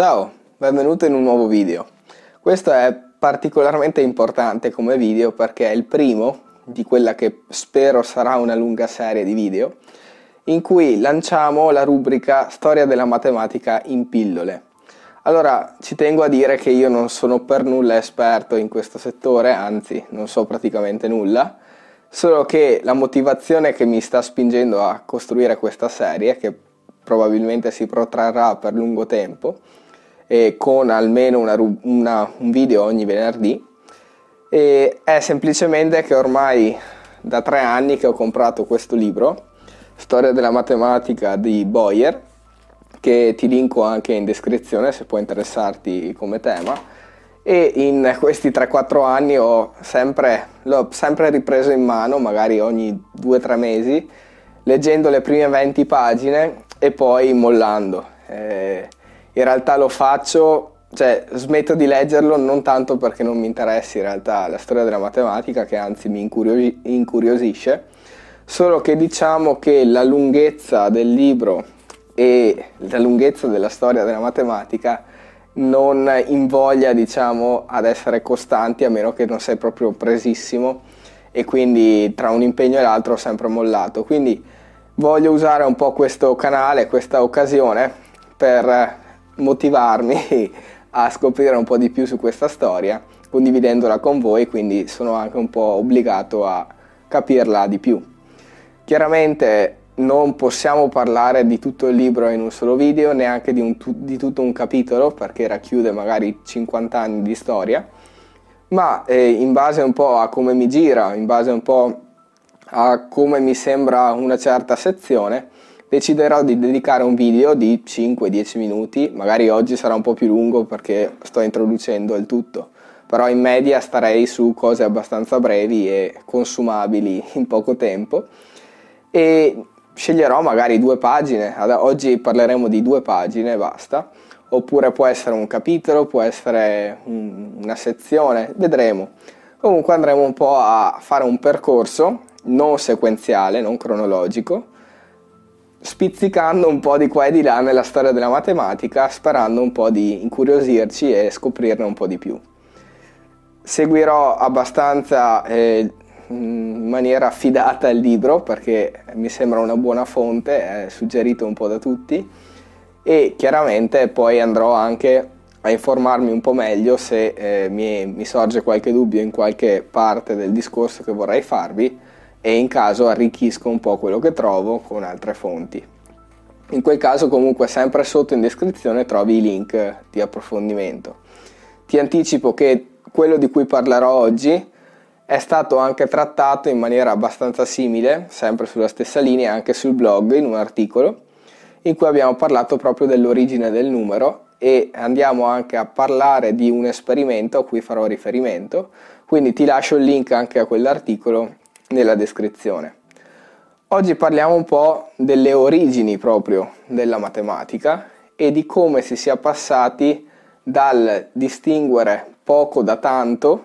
Ciao, benvenuto in un nuovo video. Questo è particolarmente importante come video perché è il primo di quella che spero sarà una lunga serie di video in cui lanciamo la rubrica Storia della matematica in pillole. Allora, ci tengo a dire che io non sono per nulla esperto in questo settore, anzi non so praticamente nulla, solo che la motivazione che mi sta spingendo a costruire questa serie, che probabilmente si protrarrà per lungo tempo, e con almeno una, una, un video ogni venerdì, e è semplicemente che ormai da tre anni che ho comprato questo libro, Storia della matematica di Boyer, che ti linko anche in descrizione se può interessarti come tema. E in questi 3-4 anni sempre, l'ho sempre ripreso in mano, magari ogni 2-3 mesi, leggendo le prime 20 pagine e poi mollando. Eh, in realtà lo faccio, cioè smetto di leggerlo non tanto perché non mi interessi in realtà la storia della matematica, che anzi mi incuriosi- incuriosisce, solo che diciamo che la lunghezza del libro e la lunghezza della storia della matematica non invoglia diciamo ad essere costanti a meno che non sei proprio presissimo e quindi tra un impegno e l'altro ho sempre mollato. Quindi voglio usare un po' questo canale questa occasione per motivarmi a scoprire un po' di più su questa storia, condividendola con voi, quindi sono anche un po' obbligato a capirla di più. Chiaramente non possiamo parlare di tutto il libro in un solo video, neanche di, un, di tutto un capitolo, perché racchiude magari 50 anni di storia, ma eh, in base un po' a come mi gira, in base un po' a come mi sembra una certa sezione, deciderò di dedicare un video di 5-10 minuti, magari oggi sarà un po' più lungo perché sto introducendo il tutto, però in media starei su cose abbastanza brevi e consumabili in poco tempo. E sceglierò magari due pagine, oggi parleremo di due pagine e basta, oppure può essere un capitolo, può essere una sezione, vedremo. Comunque andremo un po' a fare un percorso non sequenziale, non cronologico, spizzicando un po' di qua e di là nella storia della matematica, sperando un po' di incuriosirci e scoprirne un po' di più. Seguirò abbastanza eh, in maniera affidata il libro perché mi sembra una buona fonte, è suggerito un po' da tutti e chiaramente poi andrò anche a informarmi un po' meglio se eh, mi, mi sorge qualche dubbio in qualche parte del discorso che vorrei farvi e in caso arricchisco un po' quello che trovo con altre fonti. In quel caso comunque sempre sotto in descrizione trovi i link di approfondimento. Ti anticipo che quello di cui parlerò oggi è stato anche trattato in maniera abbastanza simile, sempre sulla stessa linea, anche sul blog in un articolo in cui abbiamo parlato proprio dell'origine del numero e andiamo anche a parlare di un esperimento a cui farò riferimento, quindi ti lascio il link anche a quell'articolo nella descrizione. Oggi parliamo un po' delle origini proprio della matematica e di come si sia passati dal distinguere poco da tanto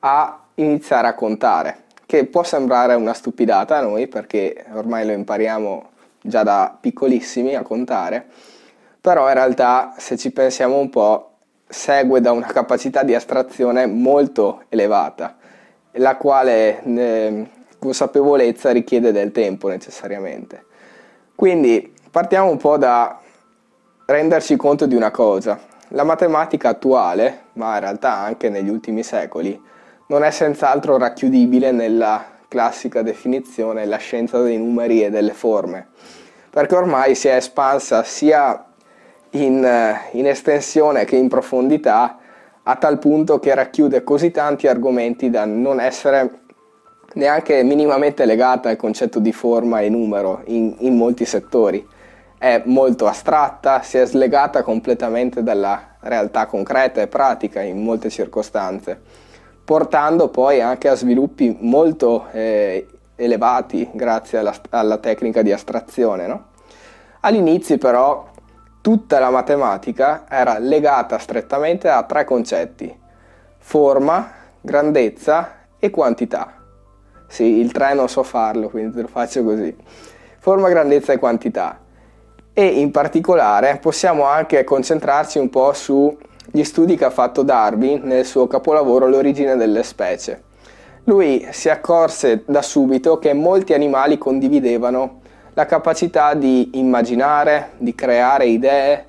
a iniziare a contare, che può sembrare una stupidata a noi perché ormai lo impariamo già da piccolissimi a contare, però in realtà se ci pensiamo un po' segue da una capacità di astrazione molto elevata la quale eh, consapevolezza richiede del tempo necessariamente. Quindi partiamo un po' da renderci conto di una cosa. La matematica attuale, ma in realtà anche negli ultimi secoli, non è senz'altro racchiudibile nella classica definizione la scienza dei numeri e delle forme, perché ormai si è espansa sia in, eh, in estensione che in profondità a tal punto che racchiude così tanti argomenti da non essere neanche minimamente legata al concetto di forma e numero in, in molti settori. È molto astratta, si è slegata completamente dalla realtà concreta e pratica in molte circostanze, portando poi anche a sviluppi molto eh, elevati grazie alla, alla, tecnica di astrazione. No? All'inizio però tutta la matematica era legata strettamente a tre concetti, forma, grandezza e quantità. Sì, il 3 non so farlo, quindi lo faccio così. Forma, grandezza e quantità. e in particolare possiamo anche concentrarci un po' sugli studi che ha fatto Darwin nel suo capolavoro L'origine delle specie. Lui si accorse da subito che molti animali condividevano la capacità di immaginare, di creare idee,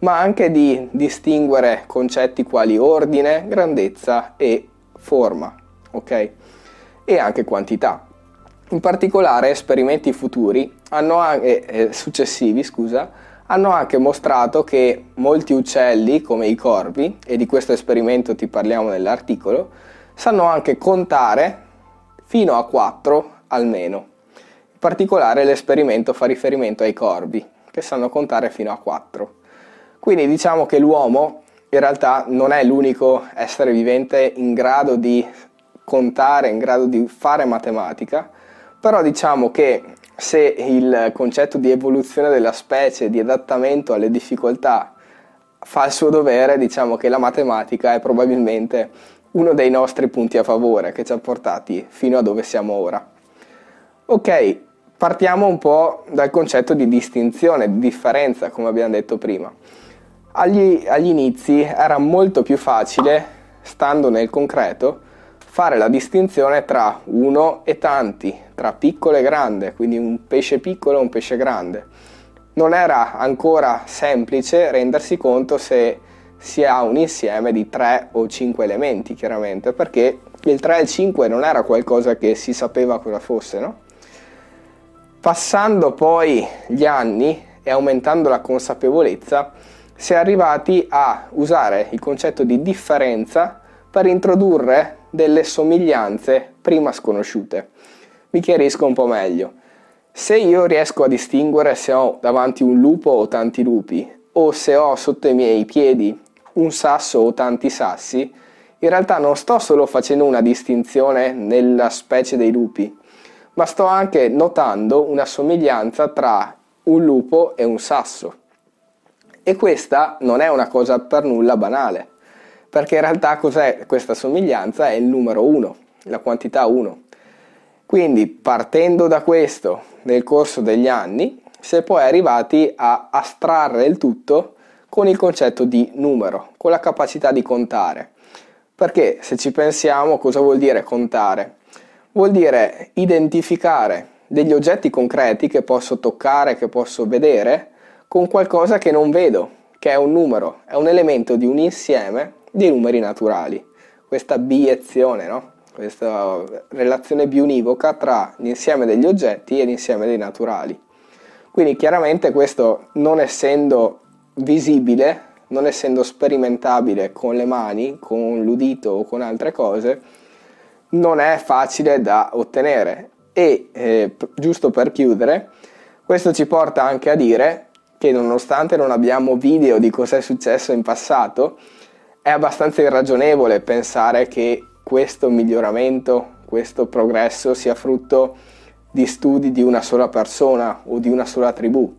ma anche di distinguere concetti quali ordine, grandezza e forma, ok? E anche quantità. In particolare esperimenti futuri anche, eh, successivi scusa, hanno anche mostrato che molti uccelli, come i corvi, e di questo esperimento ti parliamo nell'articolo, sanno anche contare fino a 4 almeno. Particolare l'esperimento fa riferimento ai corvi, che sanno contare fino a 4. Quindi diciamo che l'uomo in realtà non è l'unico essere vivente in grado di contare, in grado di fare matematica, però diciamo che se il concetto di evoluzione della specie, di adattamento alle difficoltà fa il suo dovere, diciamo che la matematica è probabilmente uno dei nostri punti a favore che ci ha portati fino a dove siamo ora. Ok, partiamo un po' dal concetto di distinzione, di differenza, come abbiamo detto prima. Agli, agli inizi era molto più facile, stando nel concreto, fare la distinzione tra uno e tanti, tra piccolo e grande, quindi un pesce piccolo e un pesce grande. Non era ancora semplice rendersi conto se si ha un insieme di 3 o 5 elementi, chiaramente, perché il 3 e il 5 non era qualcosa che si sapeva cosa fosse, no? Passando poi gli anni e aumentando la consapevolezza, si è arrivati a usare il concetto di differenza per introdurre delle somiglianze prima sconosciute. Mi chiarisco un po' meglio. Se io riesco a distinguere se ho davanti un lupo o tanti lupi, o se ho sotto i miei piedi un sasso o tanti sassi, in realtà non sto solo facendo una distinzione nella specie dei lupi, ma sto anche notando una somiglianza tra un lupo e un sasso. E questa non è una cosa per nulla banale perché in realtà cos'è questa somiglianza? È il numero 1, la quantità 1. Quindi partendo da questo nel corso degli anni si è poi arrivati a astrarre il tutto con il concetto di numero, con la capacità di contare. Perché se ci pensiamo cosa vuol dire contare? Vuol dire identificare degli oggetti concreti che posso toccare, che posso vedere, con qualcosa che non vedo, che è un numero, è un elemento di un insieme di numeri naturali. Questa biezione, no? questa relazione biunivoca tra l'insieme degli oggetti e l'insieme dei naturali. Quindi chiaramente questo non essendo visibile, non essendo sperimentabile con le mani, con l'udito o con altre cose, non è facile da ottenere. E eh, giusto per chiudere, questo ci porta anche a dire che nonostante non abbiamo video di cosa è successo in passato, è abbastanza irragionevole pensare che questo miglioramento, questo progresso sia frutto di studi di una sola persona o di una sola tribù,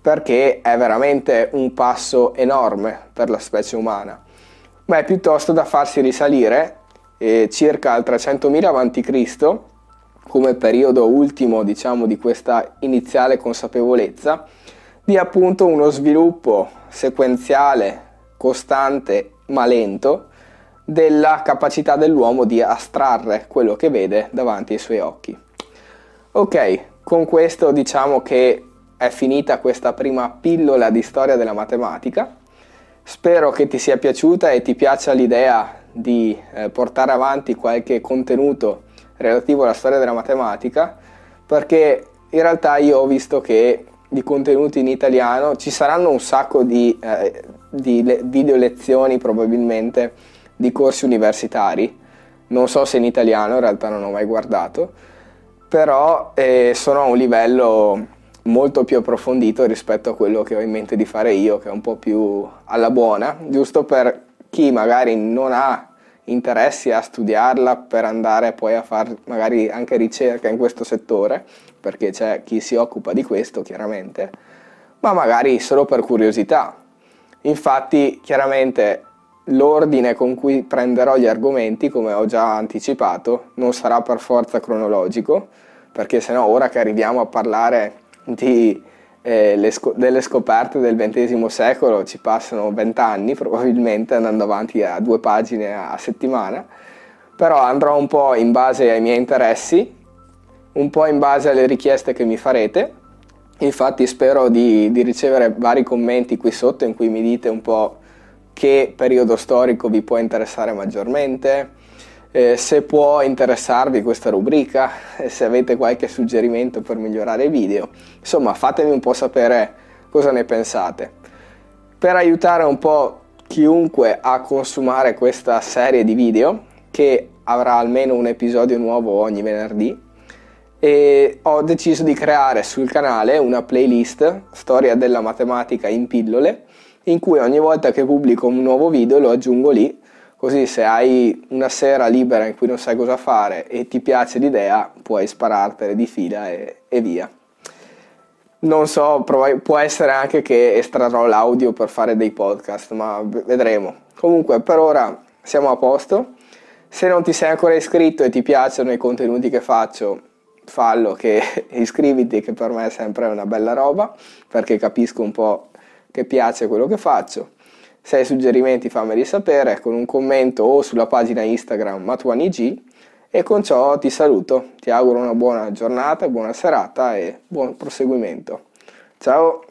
perché è veramente un passo enorme per la specie umana, ma è piuttosto da farsi risalire eh, circa al 300.000 a.C., come periodo ultimo diciamo di questa iniziale consapevolezza, di appunto uno sviluppo sequenziale costante ma lento della capacità dell'uomo di astrarre quello che vede davanti ai suoi occhi. Ok, con questo diciamo che è finita questa prima pillola di storia della matematica. Spero che ti sia piaciuta e ti piaccia l'idea di eh, portare avanti qualche contenuto relativo alla storia della matematica, perché in realtà io ho visto che di contenuti in italiano ci saranno un sacco di eh, di le- video lezioni probabilmente di corsi universitari, non so se in italiano, in realtà non ho mai guardato, però eh, sono a un livello molto più approfondito rispetto a quello che ho in mente di fare io, che è un po' più alla buona, giusto per chi magari non ha interessi a studiarla per andare poi a fare magari anche ricerca in questo settore, perché c'è chi si occupa di questo chiaramente, ma magari solo per curiosità, Infatti, chiaramente l'ordine con cui prenderò gli argomenti, come ho già anticipato, non sarà per forza cronologico, perché sennò ora che arriviamo a parlare di eh, sc- delle scoperte del XX secolo ci passano vent'anni probabilmente andando avanti a due pagine a settimana, però andrò un po' in base ai miei interessi, un po' in base alle richieste che mi farete. Infatti spero di, di ricevere vari commenti qui sotto in cui mi dite un po' che periodo storico vi può interessare maggiormente, eh, se può interessarvi questa rubrica, se avete qualche suggerimento per migliorare i video, insomma fatemi un po' sapere cosa ne pensate. Per aiutare un po' chiunque a consumare questa serie di video, che avrà almeno un episodio nuovo ogni venerdì, e ho deciso di creare sul canale una playlist Storia della matematica in pillole, in cui ogni volta che pubblico un nuovo video lo aggiungo lì Così se hai una sera libera in cui non sai cosa fare e ti piace l'idea, puoi sparartene di fila e, e via. Non so, può essere anche che estrarrò l'audio per fare dei podcast, ma vedremo. Comunque per ora siamo a posto. Se non ti sei ancora iscritto e ti piacciono i contenuti che faccio, fallo, che iscriviti, che per me è sempre una bella roba, perché capisco un po' che piace quello che faccio. Se hai suggerimenti fammeli sapere con un commento o sulla pagina Instagram MatuaniG e con ciò ti saluto, ti auguro una buona giornata, buona serata e buon proseguimento. Ciao!